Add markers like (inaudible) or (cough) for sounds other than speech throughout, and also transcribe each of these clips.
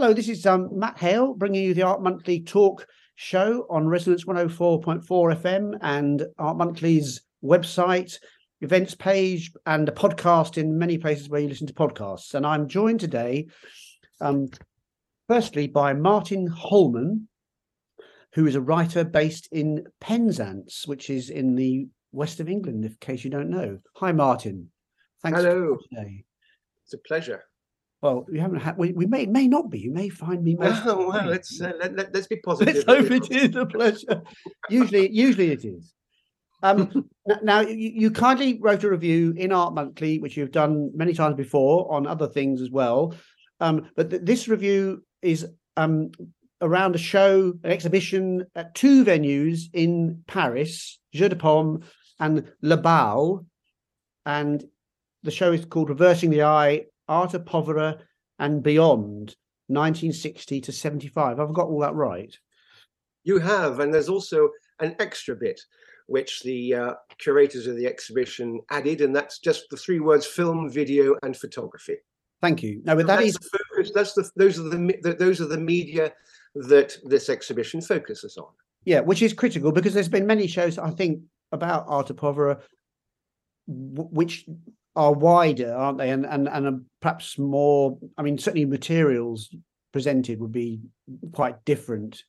Hello, this is um, Matt Hale bringing you the Art Monthly talk show on Resonance 104.4 FM and Art Monthly's website, events page, and a podcast in many places where you listen to podcasts. And I'm joined today, um, firstly, by Martin Holman, who is a writer based in Penzance, which is in the west of England, in case you don't know. Hi, Martin. Thanks. Hello. It's a pleasure. Well, we haven't had. We, we may may not be. You may find me. Most well, well let's uh, let, let, be (laughs) positive. Let's hope it is a pleasure. usually, usually it is. Um, (laughs) now, you, you, kindly wrote a review in Art Monthly, which you've done many times before on other things as well. Um, but th- this review is um, around a show, an exhibition at two venues in Paris, Jeu de Paume and Le Bal. And the show is called Reversing the Eye Arte Povera and Beyond, 1960 to 75. I've got all that right. You have, and there's also an extra bit which the uh, curators of the exhibition added, and that's just the three words: film, video, and photography. Thank you. Now, but that that's is the focus. That's the those are the those are the media that this exhibition focuses on. Yeah, which is critical because there's been many shows I think about Arte Povera, which are wider, aren't they? And and and perhaps more. I mean, certainly materials presented would be quite different.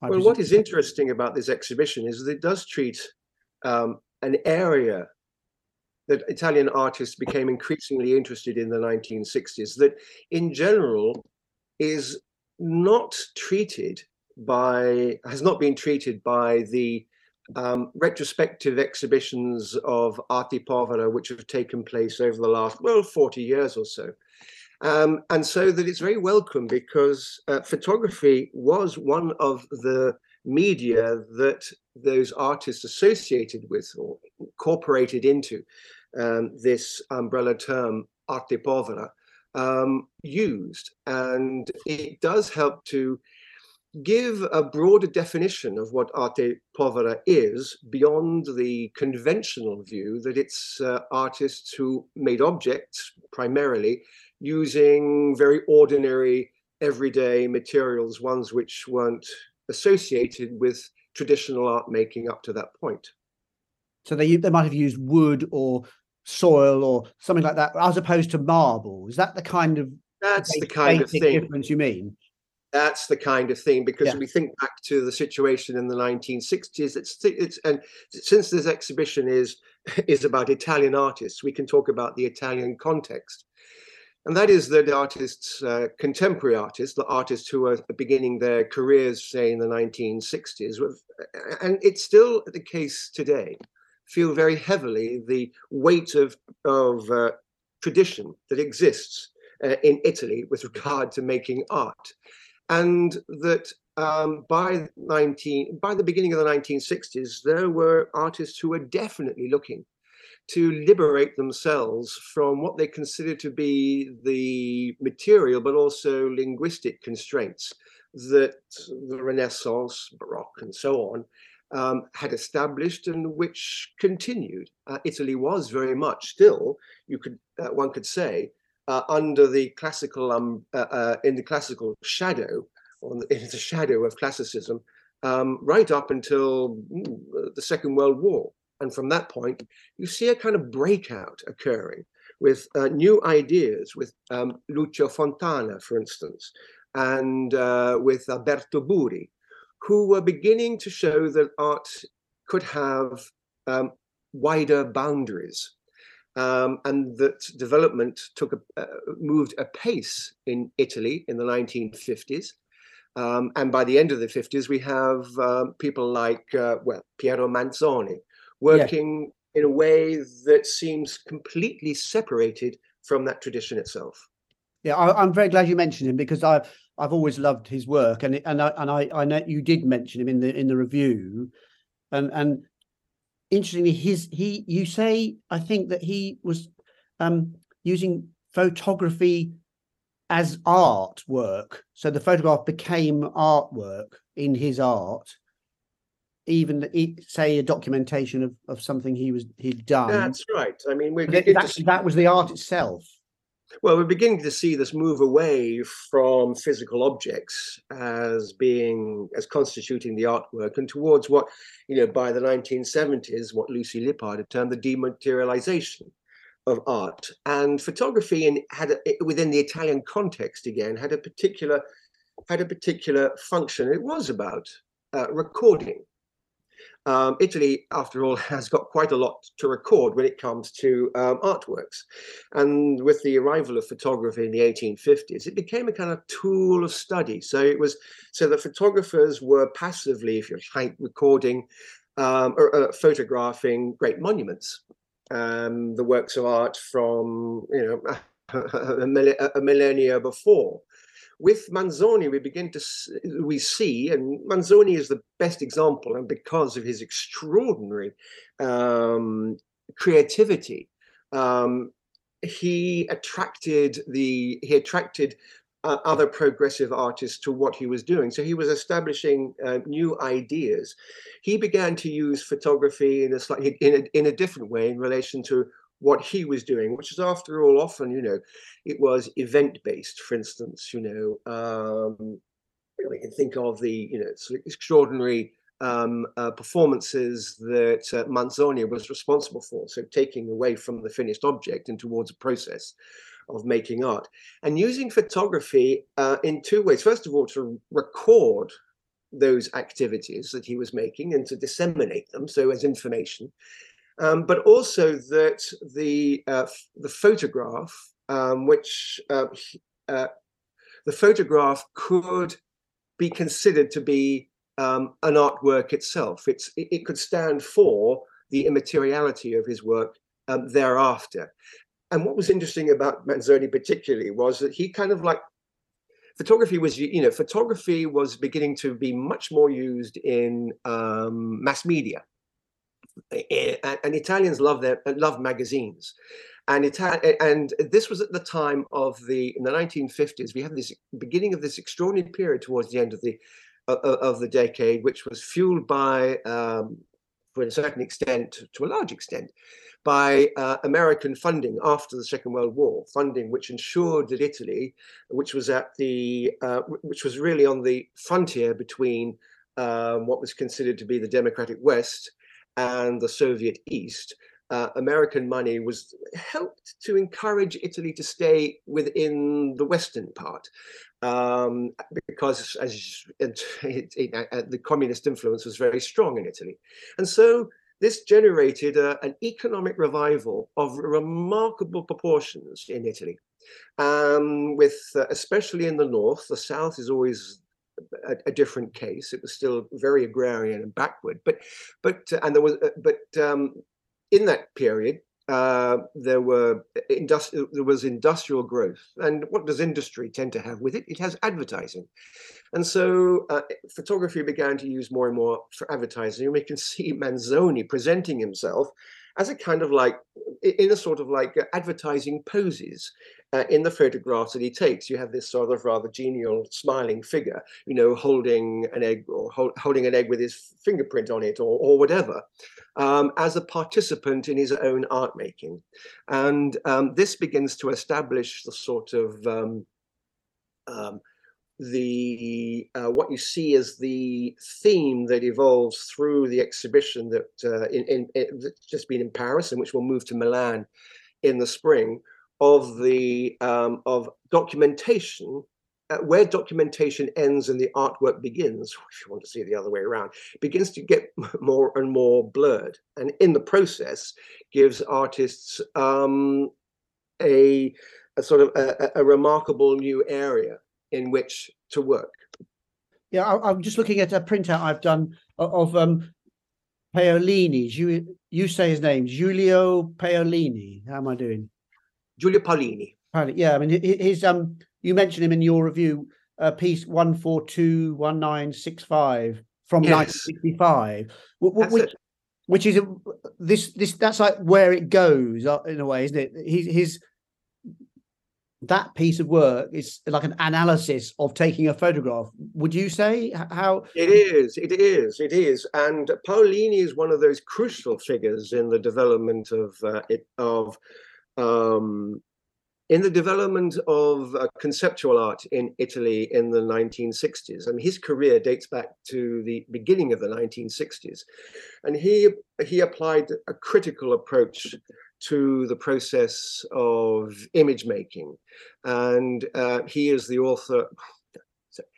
I well, presume. what is interesting about this exhibition is that it does treat um, an area that Italian artists became increasingly interested in the 1960s. That, in general, is not treated by has not been treated by the um, retrospective exhibitions of Arte Povera, which have taken place over the last, well, 40 years or so. Um, and so that it's very welcome because uh, photography was one of the media that those artists associated with or incorporated into um, this umbrella term arte povera um, used. And it does help to give a broader definition of what arte povera is beyond the conventional view that it's uh, artists who made objects primarily using very ordinary everyday materials ones which weren't associated with traditional art making up to that point. So they they might have used wood or soil or something like that as opposed to marble. Is that the kind of that's the kind of thing. difference you mean that's the kind of thing because yeah. we think back to the situation in the 1960s it's it's and since this exhibition is (laughs) is about italian artists we can talk about the italian context and that is that artists uh, contemporary artists the artists who are beginning their careers say in the 1960s and it's still the case today feel very heavily the weight of of uh, tradition that exists uh, in Italy with regard to making art and that um, by 19 by the beginning of the 1960s there were artists who were definitely looking to liberate themselves from what they considered to be the material but also linguistic constraints that the renaissance baroque and so on um, had established and which continued. Uh, italy was very much still you could uh, one could say uh, under the classical um, uh, uh, in the classical shadow, or in the shadow of classicism, um, right up until mm, the Second World War. And from that point, you see a kind of breakout occurring with uh, new ideas, with um, Lucio Fontana, for instance, and uh, with Alberto Burri, who were beginning to show that art could have um, wider boundaries um, and that development took a, uh, moved apace in Italy in the 1950s. Um, and by the end of the 50s, we have um, people like, uh, well, Piero Manzoni working yeah. in a way that seems completely separated from that tradition itself. Yeah, I, am very glad you mentioned him because I've I've always loved his work, and and I, and I I know you did mention him in the in the review, and and interestingly, his he you say I think that he was um, using photography as artwork. So the photograph became artwork in his art. Even say a documentation of, of something he was he'd done. That's right. I mean, we're that, that was the art itself. Well, we're beginning to see this move away from physical objects as being as constituting the artwork, and towards what you know by the 1970s, what Lucy Lippard had termed the dematerialization of art. And photography, in, had a, within the Italian context again, had a particular had a particular function. It was about uh, recording um, Italy, after all, (laughs) has got quite a lot to record when it comes to um, artworks. And with the arrival of photography in the 1850s, it became a kind of tool of study. So it was so the photographers were passively, if you like, recording um, or uh, photographing great monuments, um, the works of art from you know (laughs) a, millennia before with Manzoni, we begin to we see, and Manzoni is the best example, and because of his extraordinary um, creativity, um, he attracted the he attracted uh, other progressive artists to what he was doing. So he was establishing uh, new ideas. He began to use photography in a slightly in a, in a different way in relation to what he was doing, which is after all often, you know, it was event based, for instance, you know, um, we can think of the, you know, sort of extraordinary um, uh, performances that uh, Manzoni was responsible for. So taking away from the finished object and towards a process of making art and using photography uh, in two ways. First of all, to record those activities that he was making and to disseminate them so as information um, but also that the uh, the photograph, um, which uh, uh, the photograph could be considered to be um, an artwork itself. It's it, it, could stand for the immateriality of his work um, thereafter. And what was interesting about Manzoni particularly was that he kind of like photography was you know photography was beginning to be much more used in um, mass media and Italians love their love magazines. And Ita- and this was at the time of the in the 1950s. We have this beginning of this extraordinary period towards the end of the uh, of the decade, which was fueled by, um, for a certain extent, to a large extent, by uh, American funding after the Second World War, funding which ensured that Italy, which was at the uh, which was really on the frontier between um, what was considered to be the democratic West and the Soviet East, uh, American money was helped to encourage Italy to stay within the Western part. Um, because as it, it, it, uh, the communist influence was very strong in Italy. And so this generated a, an economic revival of remarkable proportions in Italy. Um, with uh, especially in the north, the south is always a, a, different case. It was still very agrarian and backward, but but uh, and there was uh, but um, in that period uh, there were industri- there was industrial growth, and what does industry tend to have with it? It has advertising, and so uh, photography began to use more and more for advertising. And we can see (laughs) Manzoni presenting himself as a kind of like in a sort of like advertising poses uh, in the photographs that he takes, you have this sort of rather genial, smiling figure, you know, holding an egg or holding an egg with his fingerprint on it or, or whatever, um, as a participant in his own art making. And um, this begins to establish the sort of um, um the uh, what you see as the theme that evolves through the exhibition that uh, in, in, in, that's just been in Paris and which will move to Milan in the spring, of the um, of documentation uh, where documentation ends and the artwork begins, (laughs) if you want to see it the other way around, begins to get (laughs) more and more blurred, and in the process, gives artists um, a, a, sort of a, a, remarkable new area in which to work. Yeah, I, am just looking at a printout I've done of um, Paolini. You you say his name, Giulio Paolini. How am I doing? Giulio Paolini. Yeah, I mean, his um, you mentioned him in your review, uh, piece one four two one nine six five from yes. 1965, which, which is a, this this that's like where it goes uh, in a way, isn't it? His, his that piece of work is like an analysis of taking a photograph. Would you say how it is? It is. It is. And Paolini is one of those crucial figures in the development of uh, it of um, in the development of uh, conceptual art in Italy in the 1960s. I mean, his career dates back to the beginning of the 1960s, and he he applied a critical approach to the process of image making, and uh, he is the author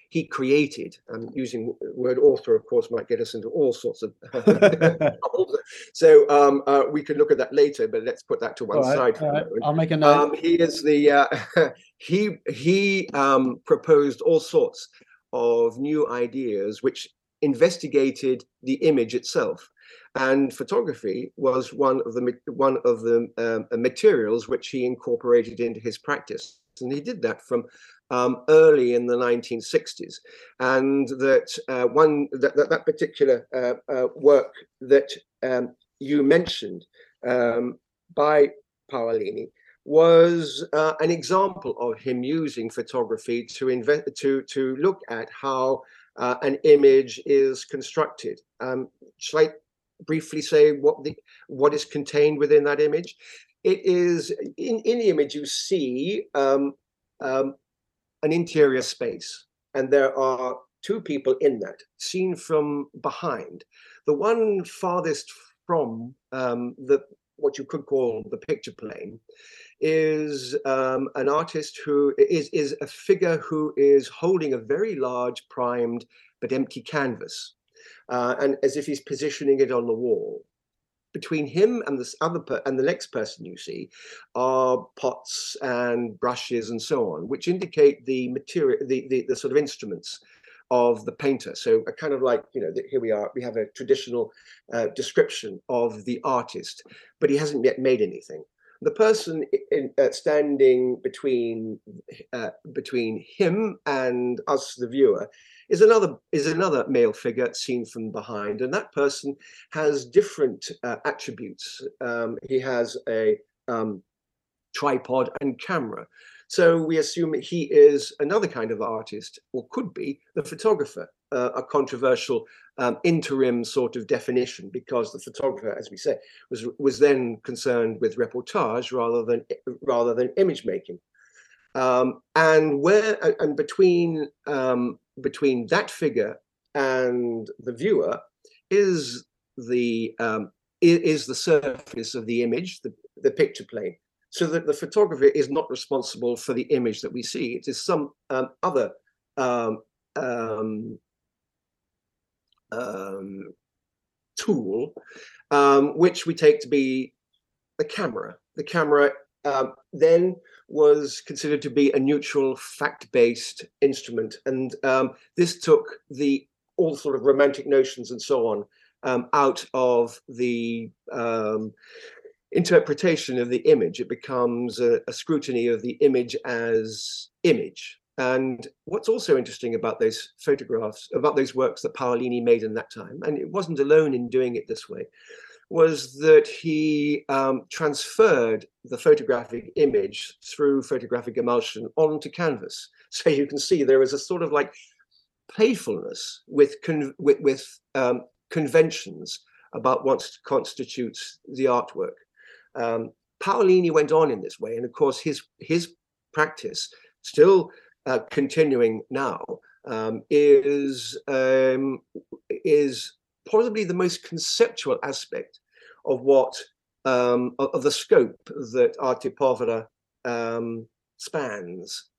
he created. I'm using word author, of course, might get us into all sorts of (laughs) so um, uh, we can look at that later, but let's put that to one right, side. Right. I'll make a note. Um, he is the uh, (laughs) he he um, proposed all sorts of new ideas which investigated the image itself and photography was one of the one of the um, materials which he incorporated into his practice and he did that from um, early in the 1960s, and that uh, one that, that, that particular uh, uh, work that um, you mentioned um, by Paolini was uh, an example of him using photography to invent to to look at how uh, an image is constructed. Um, shall I briefly say what the what is contained within that image? It is in, in the image you see um, um, an interior space, and there are two people in that, seen from behind. The one farthest from um, the what you could call the picture plane is um, an artist who is is a figure who is holding a very large primed but empty canvas, uh, and as if he's positioning it on the wall between him and this other per- and the next person you see are pots and brushes and so on, which indicate the material, the, the, the sort of instruments of the painter. So a kind of like, you know, here we are, we have a traditional uh, description of the artist, but he hasn't yet made anything. The person in, uh, standing between uh, between him and us, the viewer, is another is another male figure seen from behind, and that person has different uh, attributes. Um, he has a um, tripod and camera. So we assume he is another kind of artist, or could be the photographer, uh, a controversial um, interim sort of definition, because the photographer, as we say, was was then concerned with reportage rather than rather than image making. Um, and where and between um, between that figure and the viewer is the um, is the surface of the image, the, the picture plane, so that the photographer is not responsible for the image that we see. It is some um, other um, um, um tool, um, which we take to be the camera. The camera um, then was considered to be a neutral, fact-based instrument, and um, this took the all sort of romantic notions and so on um, out of the um, interpretation of the image. It becomes a, a scrutiny of the image as image. And what's also interesting about those photographs, about those works that Paolini made in that time, and it wasn't alone in doing it this way, was that he um, transferred the photographic image through photographic emulsion onto canvas. (laughs) So you can see there is a sort of like playfulness with con- with, with um, conventions about what constitutes the artwork. Um, Paolini went on in this way, and of course his his practice, still uh, continuing now, um, is um, is possibly the most conceptual aspect of what um, of the scope that Arte Povera um, spans.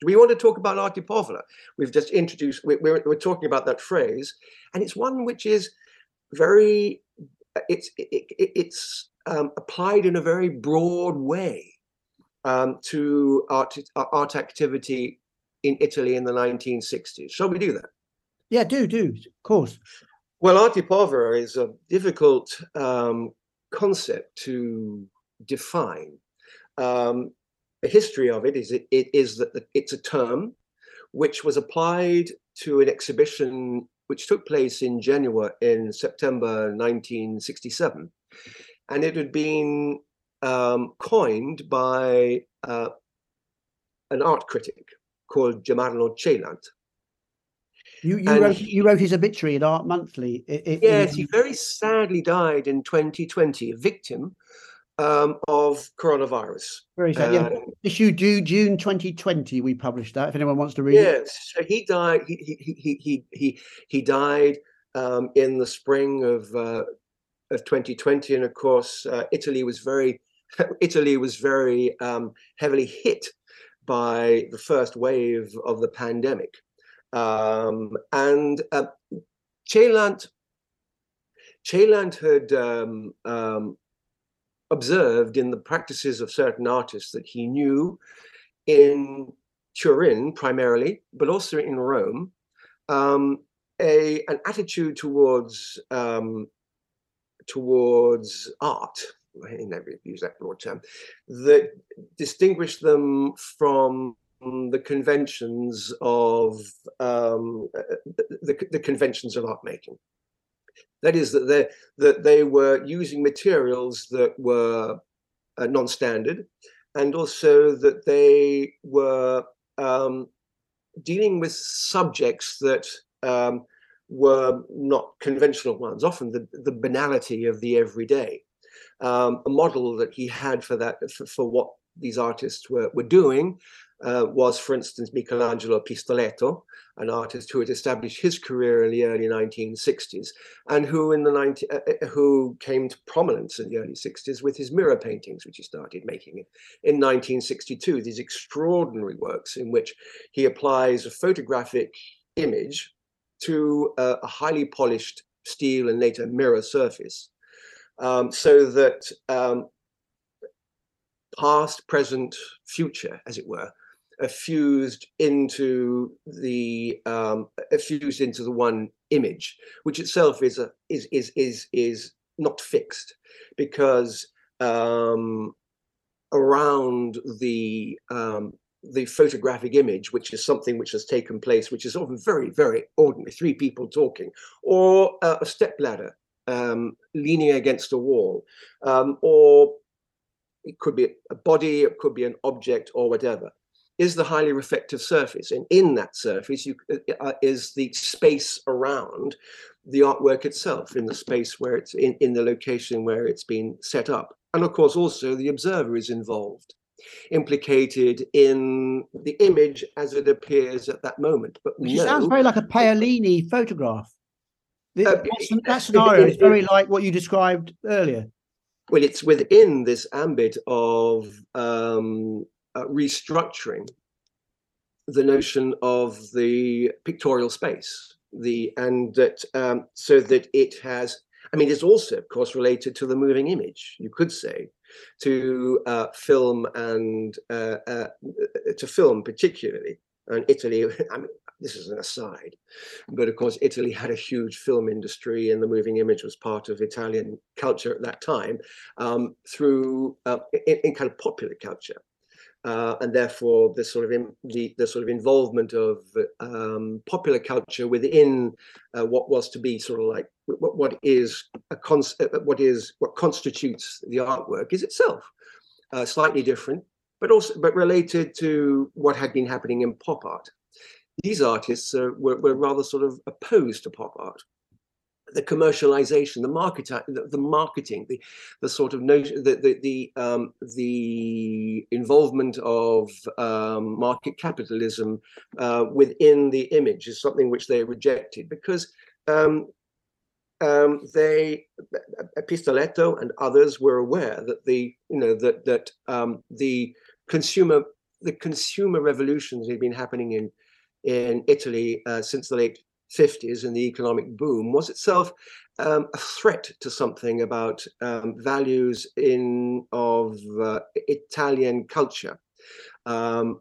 Do we want to talk about Arte Povera? We've just introduced, we're, we're, talking about that phrase, and it's one which is very, it's, it, it, it's um, applied in a very broad way um, to art, art activity in Italy in the 1960s. Shall we do that? Yeah, do, do, of course. Well, arte povera is a difficult um, concept to define. Um, the history of it is it, it is that it's a term which was applied to an exhibition which took place in Genoa in September 1967, and it had been um, coined by uh, an art critic called Germano Celant. You you wrote he, you wrote his obituary in Art Monthly. It, it, yes, he very sadly died in 2020, a victim um, of coronavirus. Very sad. Yeah. Um, issue due June 2020. We published that. If anyone wants to read yes, it. Yes. So he died. He he he he he he died um, in the spring of uh, of 2020, and of course, uh, Italy was very (laughs) Italy was very um, heavily hit by the first wave of the pandemic, um, and uh, had um, um, observed in the practices of certain artists that he knew in Turin primarily, but also in Rome, um, a an attitude towards um, towards art. I never use that broad term that distinguished them from the conventions of um, the, the conventions of art making. That is that they that they were using materials that were uh, non-standard, and also that they were um, dealing with subjects that um, were not conventional ones. Often the, the banality of the everyday. Um, a model that he had for that for, for what these artists were, were doing uh, was, for instance, Michelangelo Pistoletto, an artist who had established his career in the early 1960s and who in the 90, uh, uh, who came to prominence in the early 60s with his mirror paintings, which he started making in 1962. These extraordinary works in which he applies a photographic image to uh, a highly polished steel and later mirror surface, um, so that um, past, present, future, as it were, fused into the um, fused into the one image, which itself is a is is is is not fixed, because um, around the um, the photographic image, which is something which has taken place, which is often very very ordinary, three people talking, or uh, a step ladder um, leaning against a wall, um, or it could be a body, it could be an object, or whatever is the highly reflective surface. And in that surface you, uh, uh, is the space around the artwork itself, in the space where it's in, in the location where it's been set up. And of course, also the observer is involved, implicated in the image as it appears at that moment. But Which no, sounds very like a Paolini photograph. Uh, that, that scenario is very like what you described earlier. Well, it's within this ambit of um, uh, restructuring the notion of the pictorial space the and that um, so that it has i mean it's also of course related to the moving image you could say to uh, film and uh, uh, to film particularly and italy (laughs) i mean this is an aside but of course italy had a huge film industry and the moving image was part of italian culture at that time um, through uh, in, in kind of popular culture uh, and therefore the sort of in, the, the sort of involvement of um, popular culture within uh, what was to be sort of like what, what is a cons- uh, what is what constitutes the artwork is itself uh, slightly different, but also but related to what had been happening in pop art. These artists uh, were, were rather sort of opposed to pop art the commercialization, the market, the, the, marketing, the the sort of notion, the the the, um, the involvement of um, market capitalism uh, within the image is something which they rejected because um, um they Pistoletto and others were aware that the you know that that um, the consumer the consumer revolutions had been happening in in Italy uh, since the late 50s and the economic boom was itself um, a threat to something about um, values in of uh, Italian culture. Um,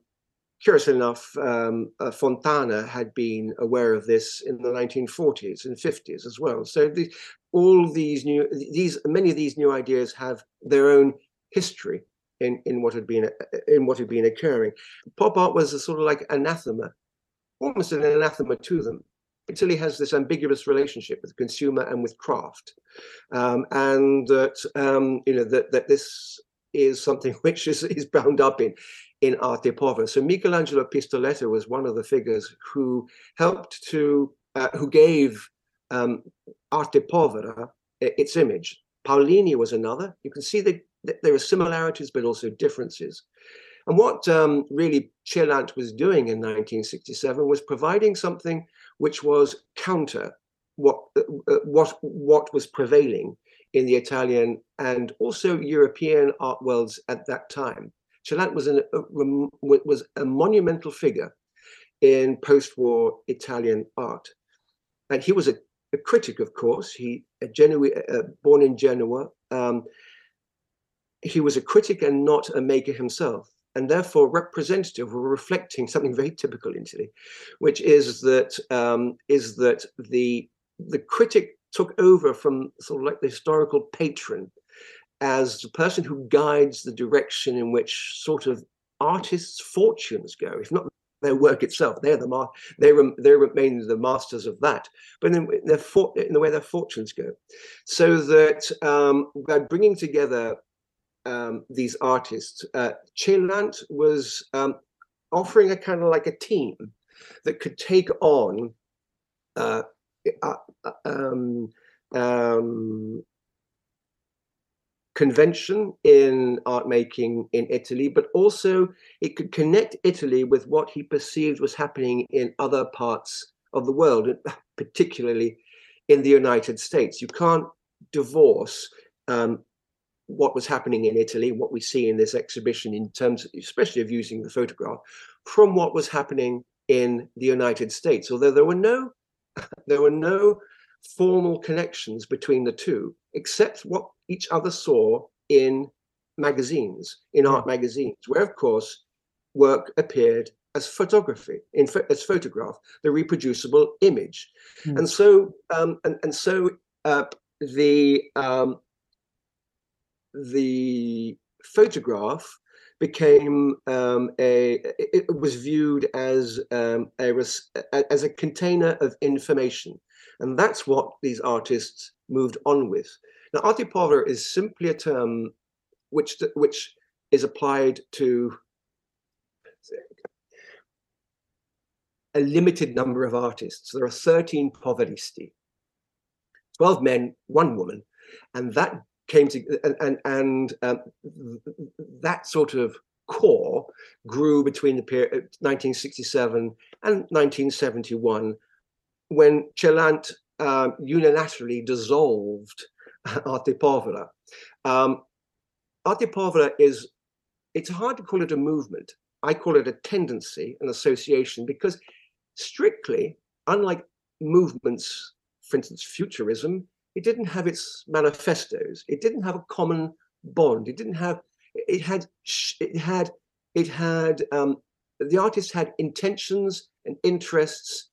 curiously enough, um, uh, Fontana had been aware of this in the 1940s and 50s as well. So the, all these new, these many of these new ideas have their own history in, in what had been in what had been occurring. Pop art was a sort of like anathema, almost an anathema to them. Italy has this ambiguous relationship with consumer and with craft, um, and that um, you know that that this is something (laughs) which is, is bound up in in arte povera. So Michelangelo Pistoletto was one of the figures who helped to uh, who gave um, arte povera its image. Paolini was another. You can see the there are similarities, but also differences. And what um, really Celant was doing in 1967 was providing something which was counter what uh, uh, what what was prevailing in the Italian and also European art worlds at that time. Celant was an, a, was a monumental figure in post-war Italian art, and he was a, a critic, of course. He a Genoa, uh, born in Genoa. Um, he was a critic and not a maker himself and therefore representative or reflecting something very typical in Italy, which is that um, is that the the critic took over from sort of like the historical patron as the person who guides the direction in which sort of artists' fortunes go, if not their work itself. They're the ma- they rem- they remain the masters of that, but in, their for- in the way their fortunes go, so that um, by bringing together um, these artists, uh, Celant was um, offering a kind of like a team that could take on uh, uh, uh um, um, convention in art making in Italy, but also it could connect Italy with what he perceived was happening in other parts of the world, particularly in the United States. You can't divorce um, what was happening in Italy, what we see in this exhibition in terms, especially of using the photograph, from what was happening in the United States. Although there were no, (laughs) there were no formal connections between the two, except what each other saw in magazines, in art magazines, where of course work appeared as photography, in as photograph, the reproducible image, mm. and so um, and and so uh, the um, the photograph became um, a it was viewed as um, a as a container of information, and that's what these artists moved on with. Now, arte povera is simply a term which which is applied to a limited number of artists. There are 13 poveristi, 12 men, one woman, and that came to and and, and um, that sort of core grew between the period 1967 and 1971 when Celant uh, unilaterally dissolved (laughs) Arte Povera. Um, Arte Povera is, it's hard to call it a movement. I call it a tendency, an association, because strictly, unlike movements, for instance, futurism, it didn't have its manifestos. It didn't have a common bond. It didn't have. It had. It had. It had. Um, the artists had intentions and interests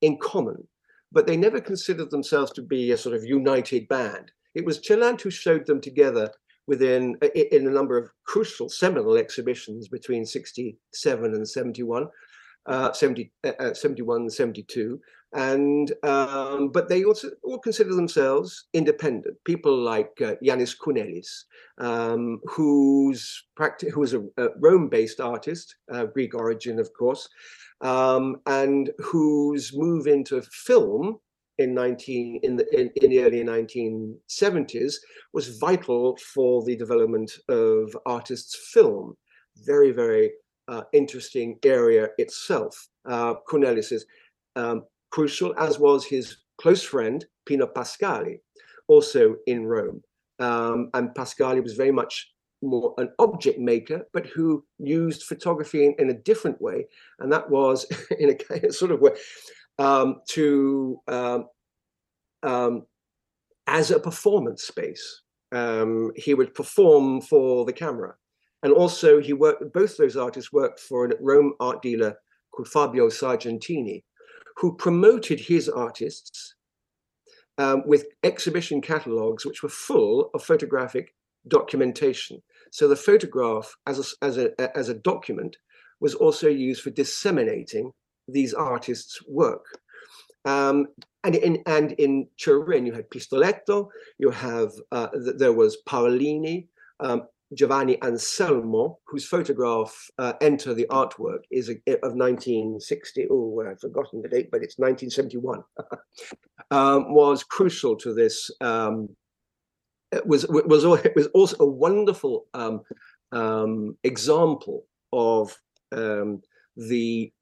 in common, but they never considered themselves to be a sort of united band. It was Celant who showed them together within in a number of crucial seminal exhibitions between 67 and 71 uh, 70, uh, uh 71 and 72 and um, but they also all consider themselves independent. People like uh, Jannis Kounellis, um, who's practi- who was a, a Rome-based artist, uh, Greek origin, of course, um, and whose move into film in 19 in the in, in, the early 1970s was vital for the development of artists' film. Very very uh, interesting area itself. Uh, Kounellis is um, crucial, as was his close friend, Pino Pascali, also in Rome. Um, and Pascali was very much more an object maker, but who used photography in, in a different way. And that was (laughs) in a sort of way um, to um, um, as a performance space. Um, he would perform for the camera. And also he worked, both those artists worked for a Rome art dealer called Fabio Sargentini, who promoted his artists um, with exhibition catalogues which were full of photographic documentation. So the photograph as a, as a, as a document was also used for disseminating these artists' work. Um, and in and in Turin, you had Pistoletto, you have uh, there was Paolini, um, Giovanni Anselmo, whose photograph uh, Enter the Artwork is a, of 1960. Oh, I've forgotten the date, but it's 1971. (laughs) um, was crucial to this um, it was was it was also a wonderful um, um, example of um, the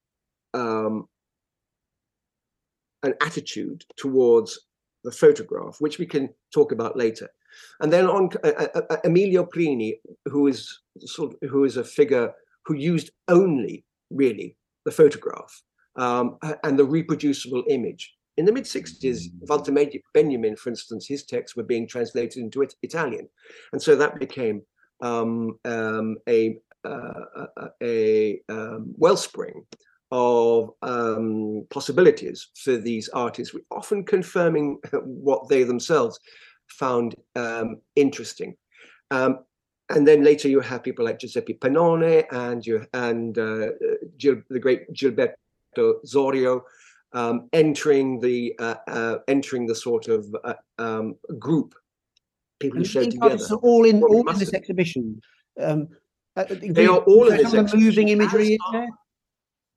um, an attitude towards the photograph, which we can talk about later. And then on uh, uh, uh, Emilio Prini, who is sort of, who is a figure who used only really the photograph um, and the reproducible image. In the mid 60s, Walter Benjamin, for instance, his texts were being translated into Italian. And so that became um, um, a, uh, a, a um, wellspring of um, possibilities for these artists, often confirming (laughs) what they themselves found um, interesting. Um, and then later you have people like Giuseppe Penone and you and uh, Gil, the great Gilberto Zorio um, entering the uh, uh, entering the sort of uh, um, group people who show together. So all in all, all in this exhibition. Um, uh, they are all in this exhibition. moving imagery in there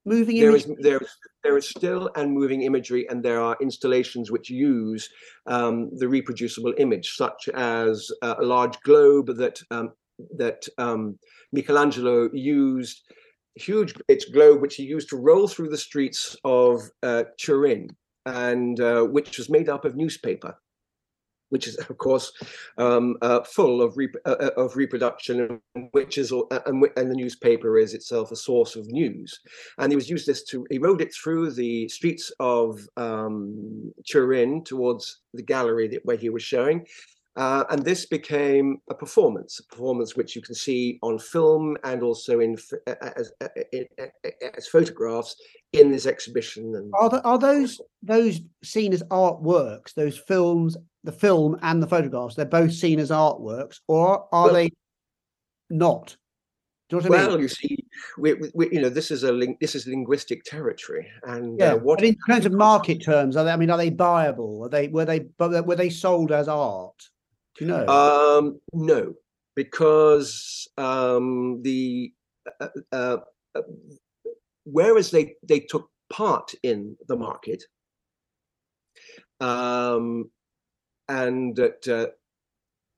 moving there is there is there is still and moving imagery and there are installations which use um, the reproducible image such as uh, a large globe that um, that um, Michelangelo used huge its globe which he used to roll through the streets of uh, Turin and uh, which was made up of newspaper which is of course um, uh, full of, rep- uh, uh of reproduction, which is uh, and, and, the newspaper is itself a source of news. And he was used this to he rode it through the streets of um, Turin towards the gallery that, where he was showing. Uh, and this became a performance, a performance which you can see on film and also in as, in, as photographs in this exhibition. And are, the, are those those seen as artworks? Those films the film and the photographs, they're both seen as artworks, or are well, they not? You know well, I mean? you see, we, we, you know, this is a ling- this is linguistic territory, and uh, yeah. Uh, what but in terms of market terms, are they? I mean, are they buyable? Are they were they were they sold as art? Know? Um, no, because um, the uh, uh, uh, whereas they they took part in the market, um, and that uh,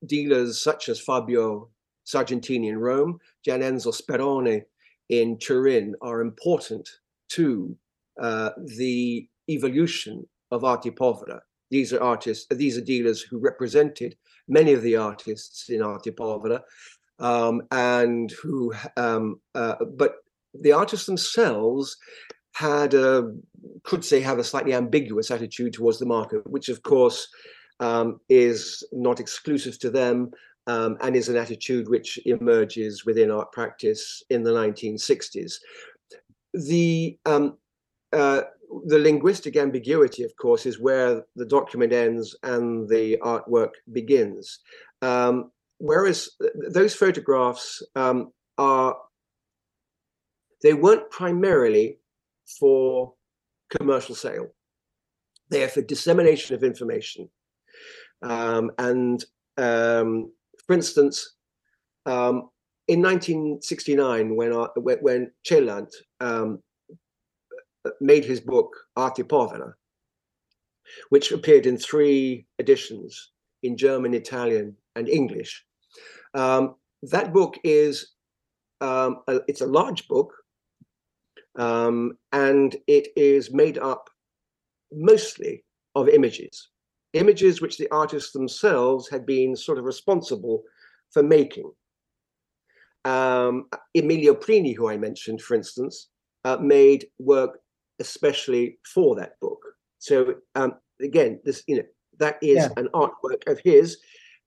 dealers such as Fabio Sargentini in Rome, Gianenzo Sperone in Turin are important to uh, the evolution of Arte Povera. These are artists, these are dealers who represented many of the artists in Arte Povera, um, and who, um, uh, but the artists themselves had a, could say, have a slightly ambiguous attitude towards the market, which of course um, is not exclusive to them um, and is an attitude which emerges within art practice in the 1960s. The um, uh, the linguistic ambiguity, of course, is where the document ends and the artwork begins. Um, whereas those photographs um, are, they weren't primarily for commercial sale. They are for dissemination of information. Um, and um, for instance, um, in 1969, when when Celant um, made his book Arte Povera, which appeared in three editions in German, Italian, and English, um, that book is um, a, it's a large book, and it is made up mostly of images images which the artists themselves had been sort of responsible for making. Um, Emilio Prini, who I mentioned, for instance, uh, made work especially for that book. So um, again, this you know that is yeah. an artwork of his,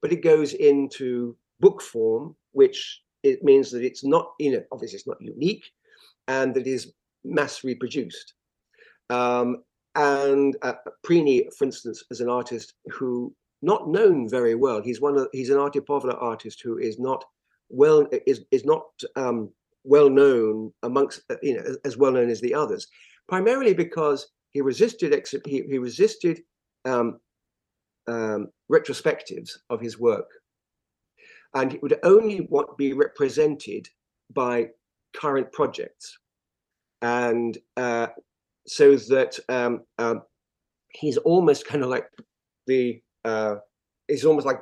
but it goes into book form, which it means that it's not you know obviously it's not unique, and that is mass reproduced. Um, and uh, Prini, for instance, is an artist who not known very well. He's one of he's an arte povera artist who is not well is is not um, well known amongst uh, you know as, well known as the others, primarily because he resisted he, he resisted um, um, retrospectives of his work, and he would only want be represented by current projects, and uh, so that um, um, he's almost kind of like the uh, is almost like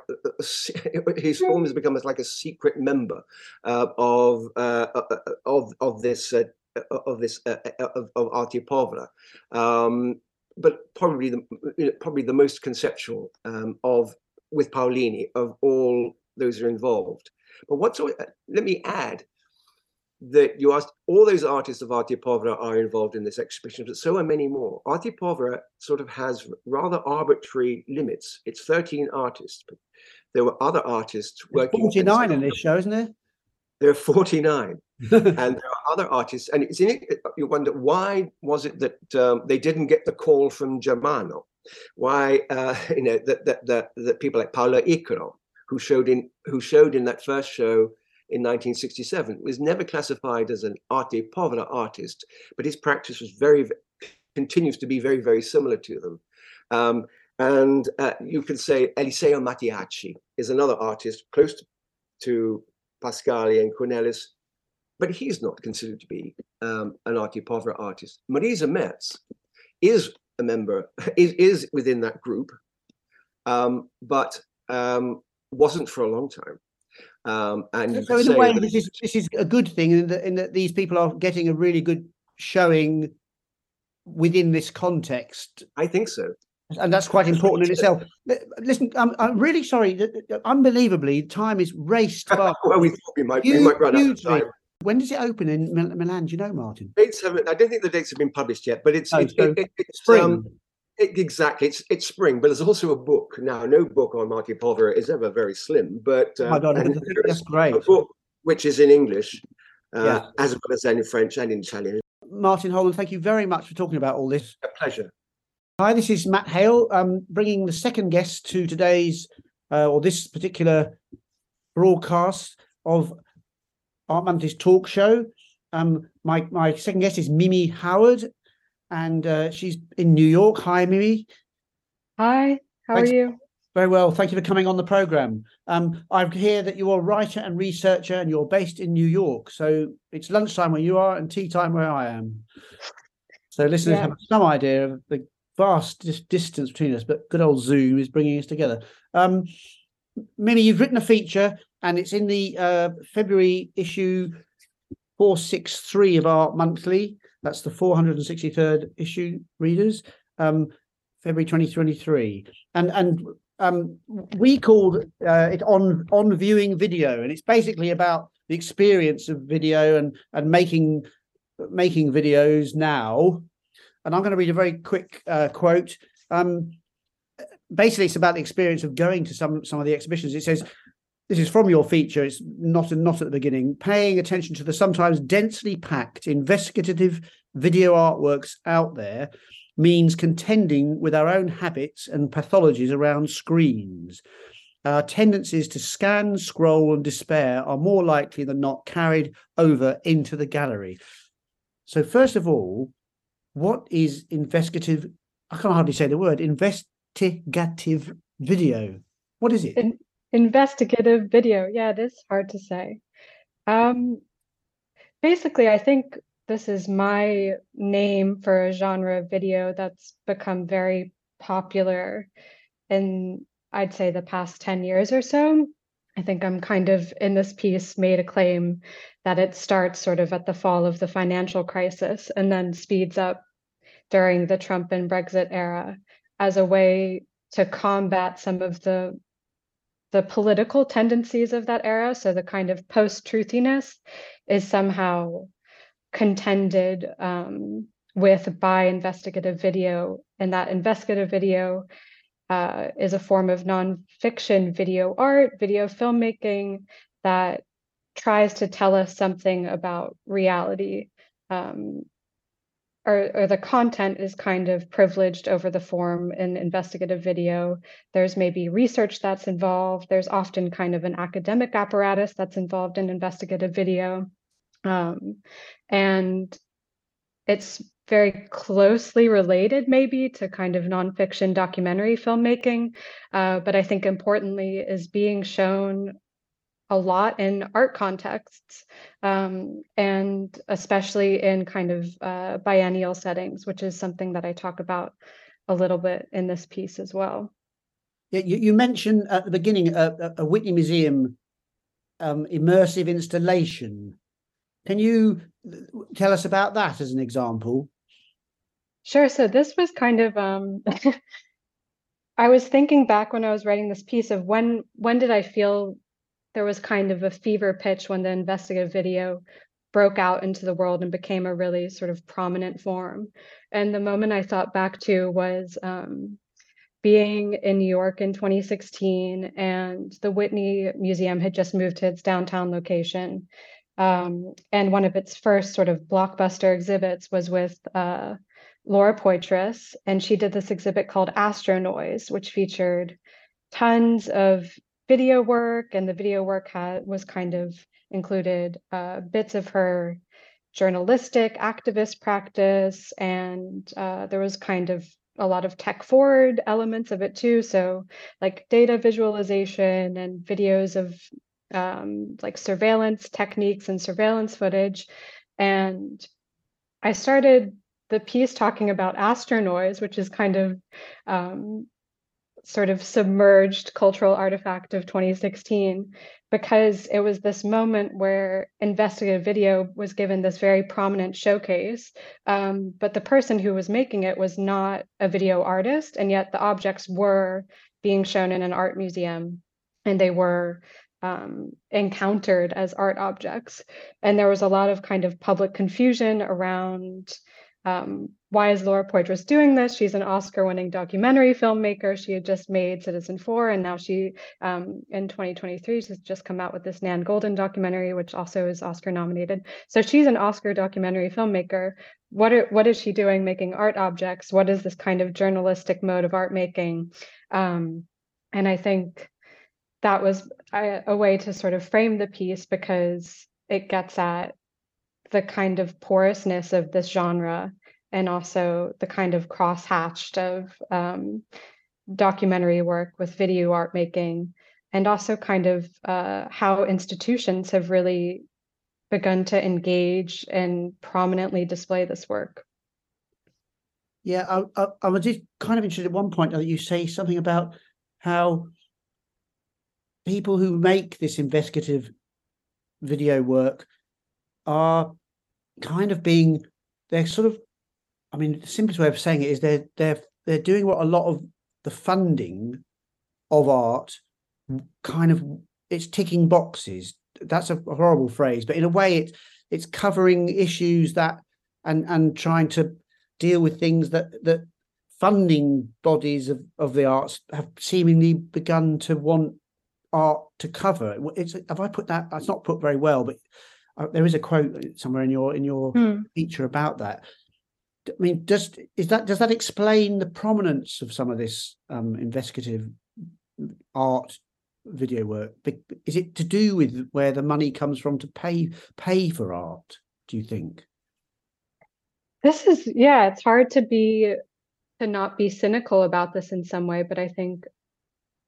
his form has become like a secret member uh, of, uh, uh, uh of of this uh, of this of, of Arte Povera, um, but probably the you know, probably the most conceptual um, of with Paolini of all those who are involved. But what's let me add that you asked all those artists of Arte Povera are involved in this exhibition, but so are many more. Arte Povera sort of has rather arbitrary limits. It's 13 artists, but there were other artists working. 49 in this show, isn't there? There are 49. (laughs) and there are other artists, and it's in it. You wonder why was it that um, they didn't get the call from Germano? Why, uh, (laughs) you know, that that that, that people like Paolo Icaro, who showed in who showed in that first show in 1967 was never classified as an arte povera artist, but his practice was very, continues to be very, very similar to them. Um, and uh, you can say Eliseo Mattiacci is another artist close to, to Pascali and Kounellis, but he's not considered to be um, an arte povera artist. Marisa Merz is a member, (laughs) is, is within that group, um, but um, wasn't for a long time. Um, and so, in a way, this is this is a good thing in that, in that these people are getting a really good showing within this context. I think so. And that's quite important in itself. Listen, I'm, I'm really sorry. Unbelievably, time is raced by. (laughs) well, we thought we might, we might run out of time. When does it open in Milan? Do you know, Martin? Dates haven't. I don't think the dates have been published yet, but it's oh, it, so it, it's spring. Um, exactly, it's it's spring, but there's also a book now. No book on Arte Povera is ever very slim, but uh, oh my God, (laughs) that's great. A book which is in English, uh, yeah. as well as in French and in Italian. Martin Holman, thank you very much for talking about all this. A pleasure. Hi, this is Matt Hale, um, bringing the second guest to today's uh, or this particular broadcast of Art Monthly's talk show. Um, my my second guest is Mimi Howard, and uh, she's in New York. Hi, Mimi. Hi, how Thanks. are you? Very well. Thank you for coming on the program. Um, I hear that you're a writer and researcher, and you're based in New York. So it's lunchtime where you are and tea time where I am. So listeners yeah. have some idea of the vast dis- distance between us, but good old Zoom is bringing us together. Um, Mimi, you've written a feature, and it's in the uh, February issue 463 of Art Monthly. That's the 463rd issue, readers, um, February 2023. And and um, we called uh, it on on viewing video, and it's basically about the experience of video and and making making videos now. And I'm going to read a very quick uh, quote. Um, basically, it's about the experience of going to some some of the exhibitions. It says this is from your feature. It's not not at the beginning. Paying attention to the sometimes densely packed investigative video artworks out there means contending with our own habits and pathologies around screens. Our tendencies to scan, scroll, and despair are more likely than not carried over into the gallery. So, first of all, what is investigative? I can hardly say the word investigative video. What is it? In- investigative video. Yeah, it is hard to say. Um, basically, I think this is my name for a genre of video that's become very popular in, I'd say, the past 10 years or so. I think I'm kind of in this piece made a claim that it starts sort of at the fall of the financial crisis and then speeds up during the Trump and Brexit era as a way to combat some of the the political tendencies of that era, so the kind of post-truthiness, is somehow contended um, with by investigative video, and that investigative video uh, is a form of nonfiction video art, video filmmaking that tries to tell us something about reality um, or, or the content is kind of privileged over the form in investigative video. There's maybe research that's involved. There's often kind of an academic apparatus that's involved in investigative video. Um, and it's very closely related maybe to kind of nonfiction documentary filmmaking, uh, but I think importantly is being shown a lot in art contexts, um, and especially in kind of uh, biennial settings, which is something that I talk about a little bit in this piece as well. Yeah, you, you mentioned at the beginning a, a Whitney Museum um, immersive installation. Can you tell us about that as an example? Sure. So this was kind of um, (laughs) I was thinking back when I was writing this piece of when when did I feel there was kind of a fever pitch when the investigative video broke out into the world and became a really sort of prominent form. And the moment I thought back to was um, being in New York in 2016, and the Whitney Museum had just moved to its downtown location. Um, and one of its first sort of blockbuster exhibits was with uh, Laura Poitras, and she did this exhibit called Astro Noise, which featured tons of video work, and the video work was kind of included uh, bits of her journalistic activist practice, and uh, there was kind of a lot of tech forward elements of it too. So like data visualization and videos of um, like surveillance techniques and surveillance footage. And I started the piece talking about astro noise, which is kind of um, sort of submerged cultural artifact of 2016 because it was this moment where investigative video was given this very prominent showcase. Um, but the person who was making it was not a video artist and yet the objects were being shown in an art museum and they were um, encountered as art objects. And there was a lot of kind of public confusion around um, why is Laura Poitras doing this? She's an Oscar-winning documentary filmmaker. She had just made Citizenfour, and now she, um, in 2023, she's just come out with this Nan Goldin documentary, which also is Oscar nominated. So she's an Oscar documentary filmmaker. What are, what is she doing making art objects? What is this kind of journalistic mode of art making? Um, and I think that was a, a way to sort of frame the piece because it gets at the kind of porousness of this genre and also the kind of cross-hatched of um, documentary work with video art making and also kind of uh, how institutions have really begun to engage and prominently display this work. Yeah, I, I, I was just kind of interested at one point that you say something about how people who make this investigative video work are kind of being they're sort of I mean the simplest way of saying it is they're they're they're doing what a lot of the funding of art kind of it's ticking boxes. That's a horrible phrase but in a way it's it's covering issues that and and trying to deal with things that that funding bodies of, of the arts have seemingly begun to want art to cover. It's have i put that It's not put very well but uh, there is a quote somewhere in your in your mm. feature about that. I mean, does is that does that explain the prominence of some of this um, investigative art video work? Is it to do with where the money comes from to pay pay for art? Do you think? This is yeah. It's hard to be to not be cynical about this in some way, but I think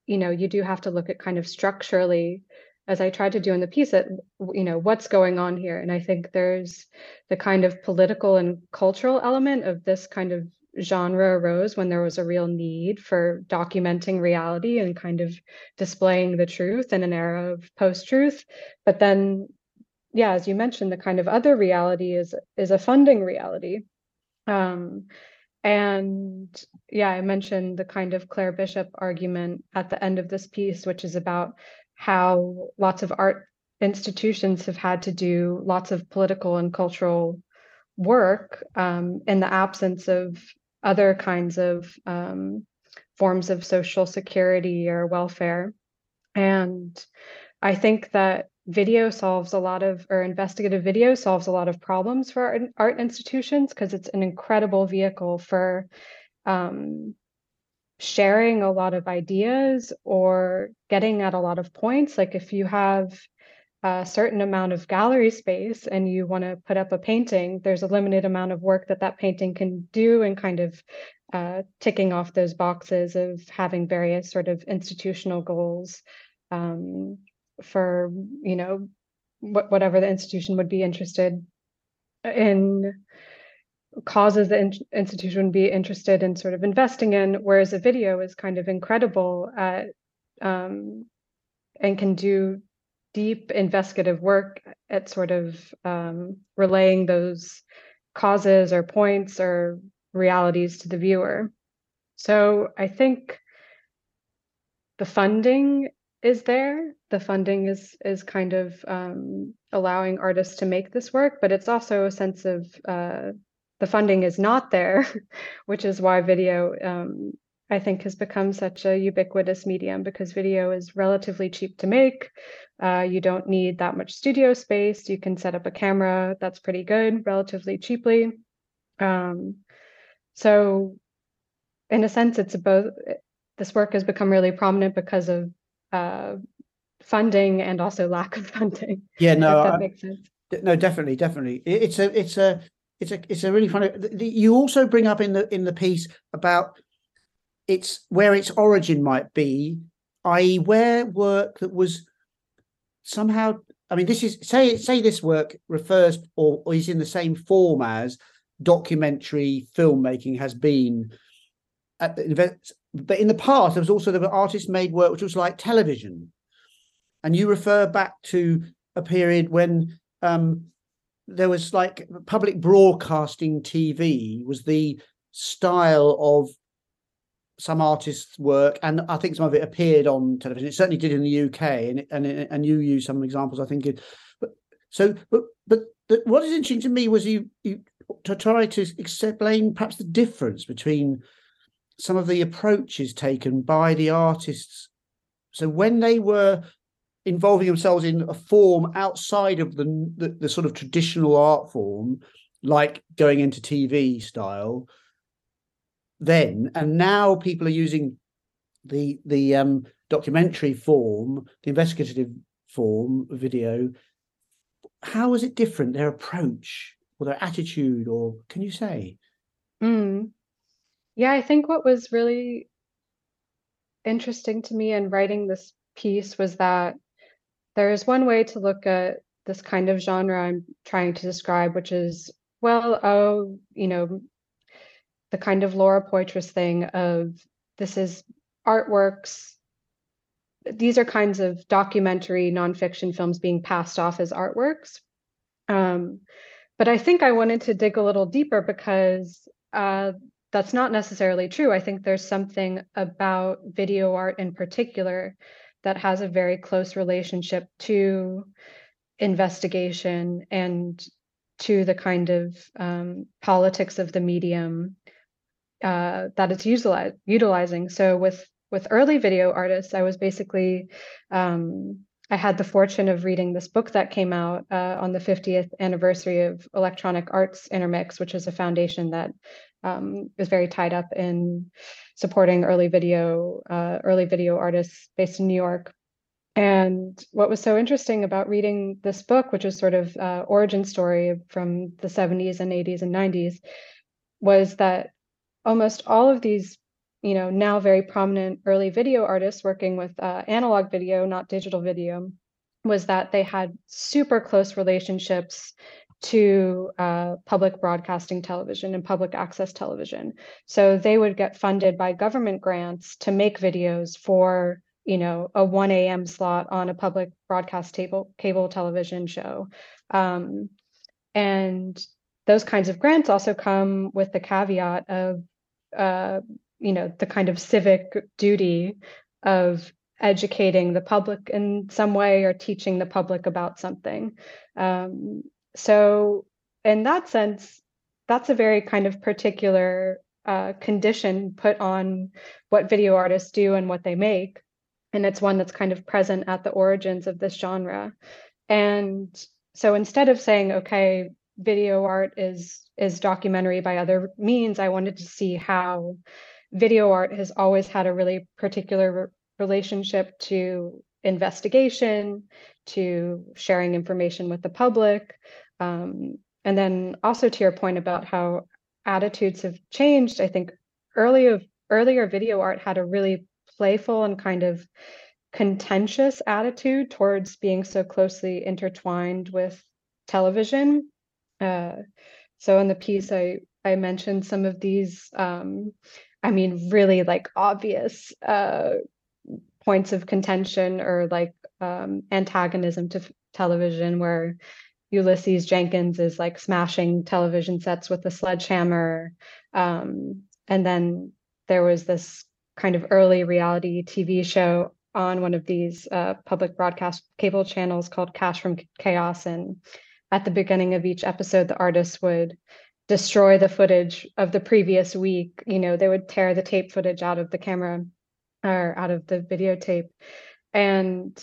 you know you do have to look at kind of structurally as I tried to do in the piece, that you know what's going on here, and I think there's the kind of political and cultural element of this kind of genre arose when there was a real need for documenting reality and kind of displaying the truth in an era of post-truth. But then, yeah, as you mentioned, the kind of other reality is is a funding reality. Um, and yeah, I mentioned the kind of Claire Bishop argument at the end of this piece, which is about how lots of art institutions have had to do lots of political and cultural work um, in the absence of other kinds of um, forms of social security or welfare. And I think that video solves a lot of, or investigative video solves a lot of problems for art, art institutions because it's an incredible vehicle for um, sharing a lot of ideas or getting at a lot of points. Like if you have a certain amount of gallery space and you want to put up a painting, there's a limited amount of work that that painting can do and kind of uh, ticking off those boxes of having various sort of institutional goals um, for, you know, wh whatever the institution would be interested in causes the in- institution be interested in sort of investing in, whereas a video is kind of incredible at um, and can do deep investigative work at sort of um, relaying those causes or points or realities to the viewer. So I think the funding is there. The funding is is kind of um, allowing artists to make this work, but it's also a sense of uh, the funding is not there, (laughs) which is why video um, I think has become such a ubiquitous medium because video is relatively cheap to make. Uh, you don't need that much studio space. You can set up a camera that's pretty good relatively cheaply. Um, so, in a sense, it's both. This work has become really prominent because of uh, funding and also (laughs) lack of funding. Yeah, no, that I, makes sense. No, definitely, definitely. It's a, it's a, it's a, it's a really funny. You also bring up in the in the piece about its where its origin might be, i.e., where work that was somehow. I mean, this is say say this work refers or, or is in the same form as documentary filmmaking has been at the event. But in the past, there was also the artist made work which was like television. And you refer back to a period when um, there was like public broadcasting TV was the style of some artists' work, and I think some of it appeared on television. It certainly did in the UK, and and and you use some examples. I think, but so but but the, what is interesting to me was you you to try to explain perhaps the difference between some of the approaches taken by the artists. So when they were involving themselves in a form outside of the, the, the sort of traditional art form, like going into TV style, then and now people are using the the um, documentary form, the investigative form, video. How is it different? Their approach or their attitude, or can you say? Mm. Yeah, I think what was really interesting to me in writing this piece was that there is one way to look at this kind of genre I'm trying to describe, which is, well, oh, you know, the kind of Laura Poitras thing of this is artworks. These are kinds of documentary nonfiction films being passed off as artworks. Um, but I think I wanted to dig a little deeper because uh, that's not necessarily true. I think there's something about video art in particular that has a very close relationship to investigation and to the kind of um, politics of the medium uh, that it's utilize, utilizing. So with with early video artists, I was basically um, I had the fortune of reading this book that came out uh, on the 50th anniversary of Electronic Arts Intermix, which is a foundation that um, is very tied up in supporting early video uh, early video artists based in New York. And what was so interesting about reading this book, which is sort of uh, origin story from the 70s and 80s and 90s, was that almost all of these you know now very prominent early video artists working with uh, analog video not digital video was that they had super close relationships to uh, public broadcasting television and public access television. So they would get funded by government grants to make videos for you know a 1 a.m slot on a public broadcast table cable television show. Um, and those kinds of grants also come with the caveat of uh, you know the kind of civic duty of educating the public in some way or teaching the public about something. Um, so in that sense that's a very kind of particular uh, condition put on what video artists do and what they make and it's one that's kind of present at the origins of this genre and so instead of saying okay video art is is documentary by other means, I wanted to see how video art has always had a really particular re- relationship to investigation, to sharing information with the public. Um, and then also to your point about how attitudes have changed, I think earlier earlier video art had a really playful and kind of contentious attitude towards being so closely intertwined with television. Uh, so in the piece, I I mentioned some of these, um, I mean, really like obvious uh, points of contention or like um, antagonism to television, where Ulysses Jenkins is like smashing television sets with a sledgehammer. Um, and then there was this kind of early reality TV show on one of these uh, public broadcast cable channels called Cash from Chaos. And at the beginning of each episode, the artist would destroy the footage of the previous week. You know, they would tear the tape footage out of the camera or out of the videotape. And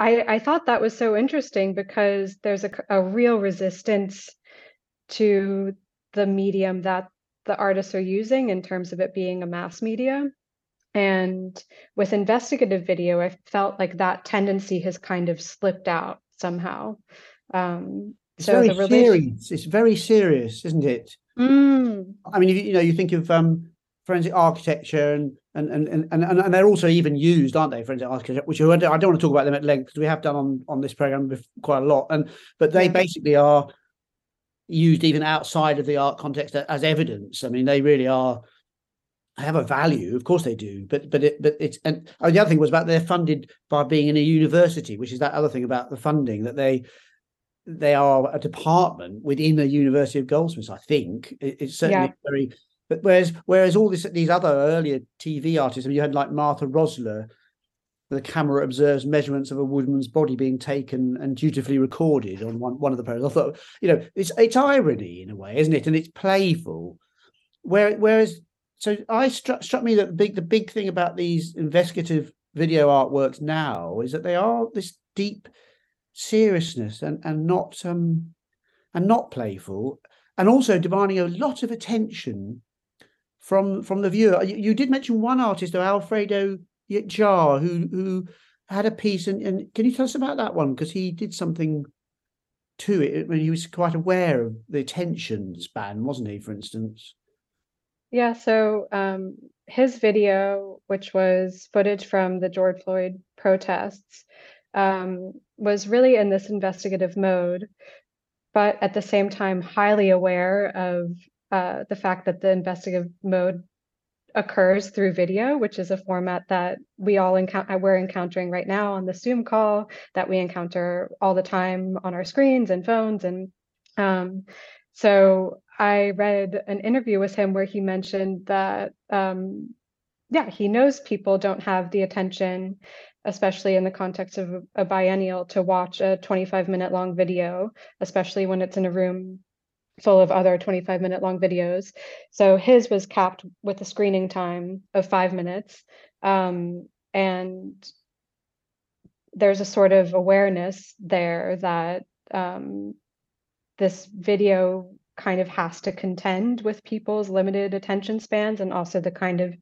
I, I thought that was so interesting because there's a, a real resistance to the medium that the artists are using in terms of it being a mass media. And with investigative video, I felt like that tendency has kind of slipped out somehow. Um, it's so very relation- serious. It's very serious, isn't it? Mm. I mean, you, you know, you think of um, forensic architecture and and, and and and they're also even used, aren't they? Forensic architecture, which I don't, want to talk about them at length because we have done on on this program quite a lot. And but they basically are used even outside of the art context as evidence. I mean, they really are have a value, of course they do. But but it but it's and oh, the other thing was about they're funded by being in a university, which is that other thing about the funding that they they are a department within the University of Goldsmiths. I think it, it's certainly yeah. very. But whereas whereas all this these other earlier TV artists, I mean, you had like Martha Rosler, the camera observes measurements of a woman's body being taken and dutifully recorded on one, one of the photos. I thought, you know, it's it's irony in a way, isn't it? And it's playful. Where, whereas, so I struck struck me that the big the big thing about these investigative video artworks now is that they are this deep seriousness and and not um and not playful and also demanding a lot of attention from from the viewer. You, you did mention one artist though alfredo jaar who who had a piece and, and can you tell us about that one? Because he did something to it I mean, he was quite aware of the attention span wasn't he for instance? Yeah so um his video which was footage from the george floyd protests um, was really in this investigative mode, but at the same time, highly aware of uh, the fact that the investigative mode occurs through video, which is a format that we all encounter we're encountering right now on the Zoom call that we encounter all the time on our screens and phones. And um, so I read an interview with him where he mentioned that um, yeah, he knows people don't have the attention especially in the context of a biennial, to watch a 25 minute long video, especially when it's in a room full of other 25 minute long videos. So his was capped with a screening time of five minutes. Um, and there's a sort of awareness there that um, this video kind of has to contend with people's limited attention spans and also the kind of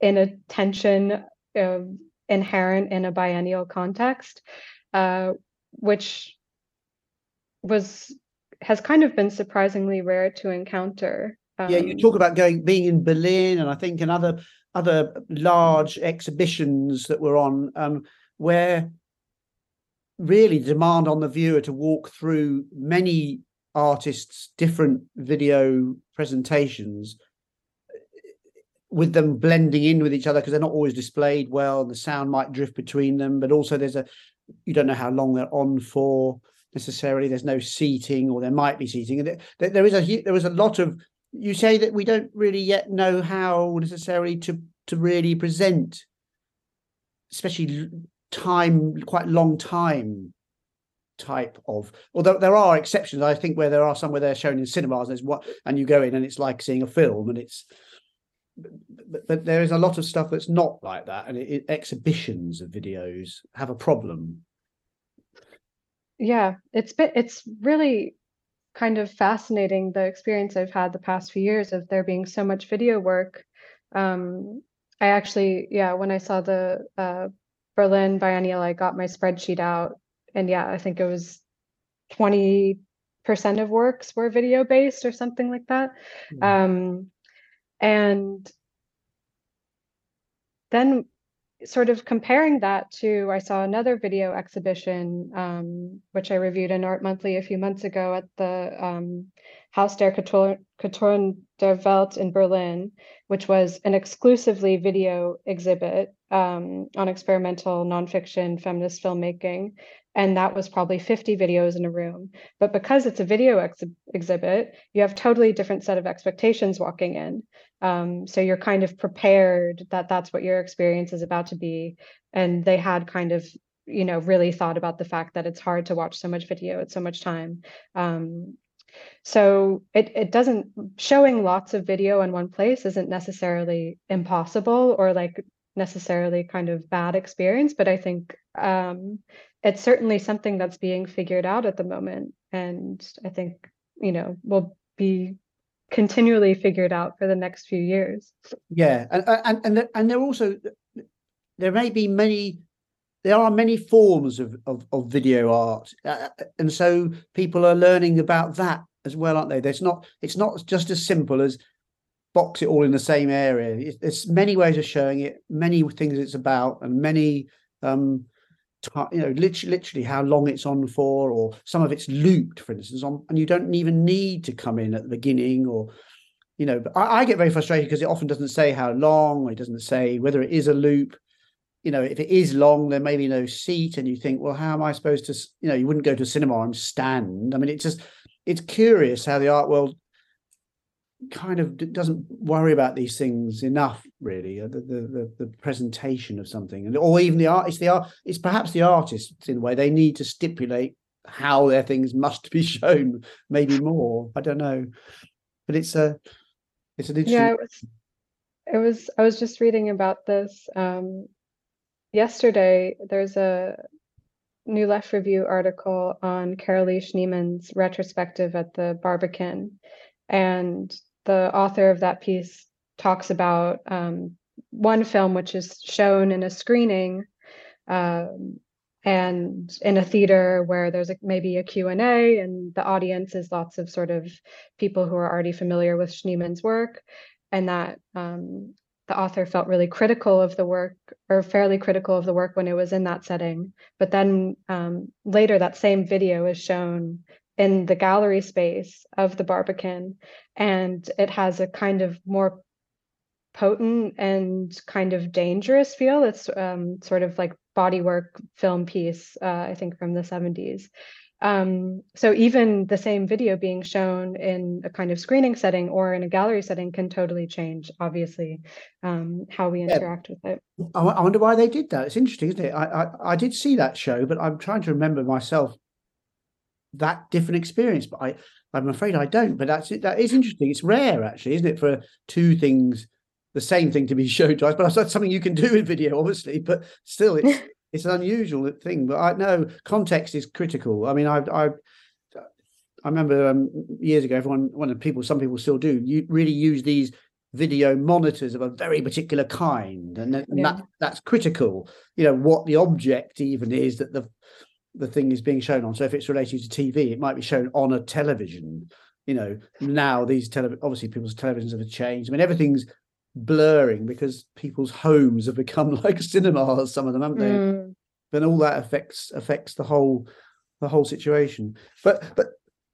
inattention inherent in a biennial context, uh, which was has kind of been surprisingly rare to encounter. Um, yeah, you talk about going being in Berlin, and I think in other other large exhibitions that were on, um, where really demand on the viewer to walk through many artists' different video presentations with them blending in with each other because they're not always displayed well. The sound might drift between them, but also there's a you don't know how long they're on for necessarily. There's no seating, or there might be seating, and there, is a there was a lot of. You say that we don't really yet know how necessarily to to really present, especially time quite long time type of although there are exceptions i think where there are some where they're shown in cinemas and there's what and you go in and it's like seeing a film and it's but, but there is a lot of stuff that's not like that, and it, it, exhibitions of videos have a problem. Yeah, it's been, it's really kind of fascinating the experience I've had the past few years of there being so much video work. Um, I actually, yeah, when I saw the uh, Berlin Biennial, I got my spreadsheet out, and yeah, I think it was twenty percent of works were video based or something like that. Mm. Um, and then sort of comparing that to, I saw another video exhibition, um, which I reviewed in Art Monthly a few months ago at the um, Haus der Kulturen der Welt in Berlin, which was an exclusively video exhibit um, on experimental nonfiction feminist filmmaking. And that was probably 50 videos in a room. But because it's a video ex exhibit, you have totally different set of expectations walking in. Um, so you're kind of prepared that that's what your experience is about to be. And they had kind of, you know, really thought about the fact that it's hard to watch so much video at so much time. Um, so it, it doesn't showing lots of video in one place isn't necessarily impossible or like necessarily kind of bad experience, but I think um, it's certainly something that's being figured out at the moment. And I think, you know, will be continually figured out for the next few years. Yeah. And, and, and, and there also, there may be many there are many forms of, of, of video art uh, and so people are learning about that as well aren't they there's not it's not just as simple as box it all in the same area there's many ways of showing it many things it's about and many um you know literally, literally how long it's on for or some of it's looped for instance on and you don't even need to come in at the beginning or you know I, I get very frustrated because it often doesn't say how long or it doesn't say whether it is a loop. You know if it is long there may be no seat and you think well how am i supposed to you know you wouldn't go to a cinema and stand. I mean it's just it's curious how the art world kind of doesn't worry about these things enough really uh, the, the the, presentation of something. And or even the art it's the art it's perhaps the artists in a way they need to stipulate how their things must be (laughs) shown maybe more. I don't know. But it's a it's an interesting yeah it was, it was i was just reading about this um yesterday. There's a new left review article on carolee schneemann's retrospective at the barbican. And the author of that piece talks about um, one film which is shown in a screening um, and in a theater where there's a, maybe a q&a and the audience is lots of sort of people who are already familiar with schneemann's work. And that um, the author felt really critical of the work or fairly critical of the work when it was in that setting. But then um, later that same video is shown in the gallery space of the Barbican, and it has a kind of more potent and kind of dangerous feel. It's um, sort of like bodywork film piece, uh, I think from the 70s. Um, so even the same video being shown in a kind of screening setting or in a gallery setting can totally change, obviously, um, how we interact yeah. with it. I, wonder why they did that. It's interesting, isn't it? I, I, I did see that show, but I'm trying to remember myself that different experience. But I, I'm afraid I don't. But that's it. That is interesting. It's rare, actually, isn't it, for two things, the same thing to be (laughs) shown twice. But that's something you can do in video, obviously. But still, it's (laughs) it's an unusual thing. But I know context is critical. I mean, I I. I remember um, years ago, everyone, one of the people, some people still do, you really use these video monitors of a very particular kind, and, and yeah. that that's critical. You know what the object even is that the the thing is being shown on. So if it's related to TV, it might be shown on a television. You know, now these tele obviously people's televisions have changed. I mean, everything's blurring because people's homes have become (laughs) like cinemas. Some of them, haven't they? Mm. Then all that affects affects the whole the whole situation. But but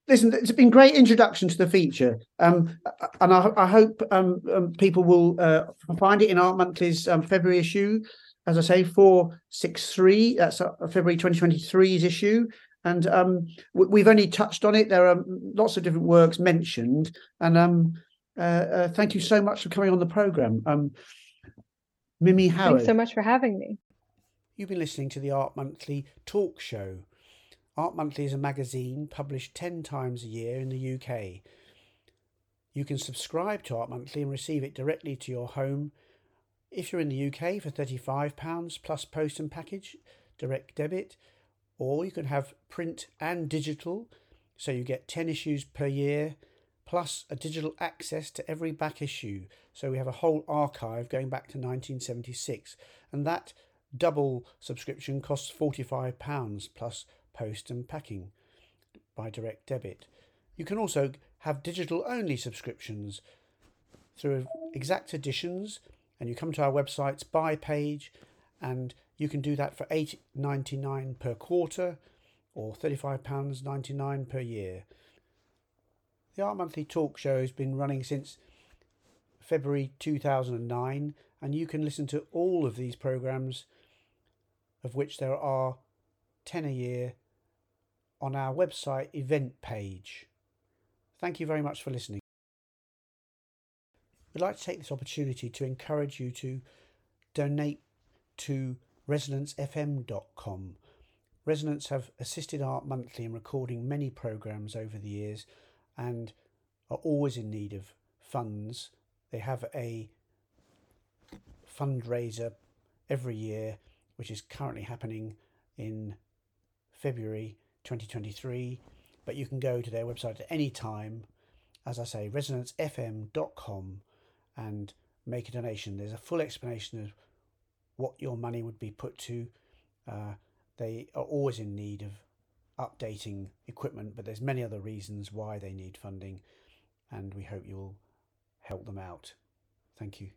listen, it's been great introduction to the feature, um, and I, I hope um, um, people will uh, find it in Art Monthly's um, February issue as I say, 463. That's uh, February 2023's issue. And um, we've only touched on it. There are lots of different works mentioned. And um, uh, uh, thank you so much for coming on the program. Um, Mimi Howard. Thanks so much for having me. You've been listening to the Art Monthly talk show. Art Monthly is a magazine published 10 times a year in the UK. You can subscribe to Art Monthly and receive it directly to your home if you're in the UK for £35 plus post and package, direct debit, or you can have print and digital, so you get 10 issues per year, plus a digital access to every back issue. So we have a whole archive going back to 1976, and that double subscription costs £45 plus post and packing by direct debit. You can also have digital only subscriptions through exact editions and you come to our website's buy page and you can do that for eight ninety nine per quarter or £35.99 per year. The Art Monthly talk show has been running since February 2009, and you can listen to all of these programs, of which there are 10 a year, on our website event page. Thank you very much for listening. We'd like to take this opportunity to encourage you to donate to resonancefm.com. Resonance have assisted Art Monthly in recording many programs over the years and are always in need of funds. They have a fundraiser every year, which is currently happening in February 2023. But you can go to their website at any time, as I say, resonancefm.com, and make a donation. There's a full explanation of what your money would be put to. Uh, they are always in need of updating equipment, but there's many other reasons why they need funding, and we hope you'll help them out. Thank you.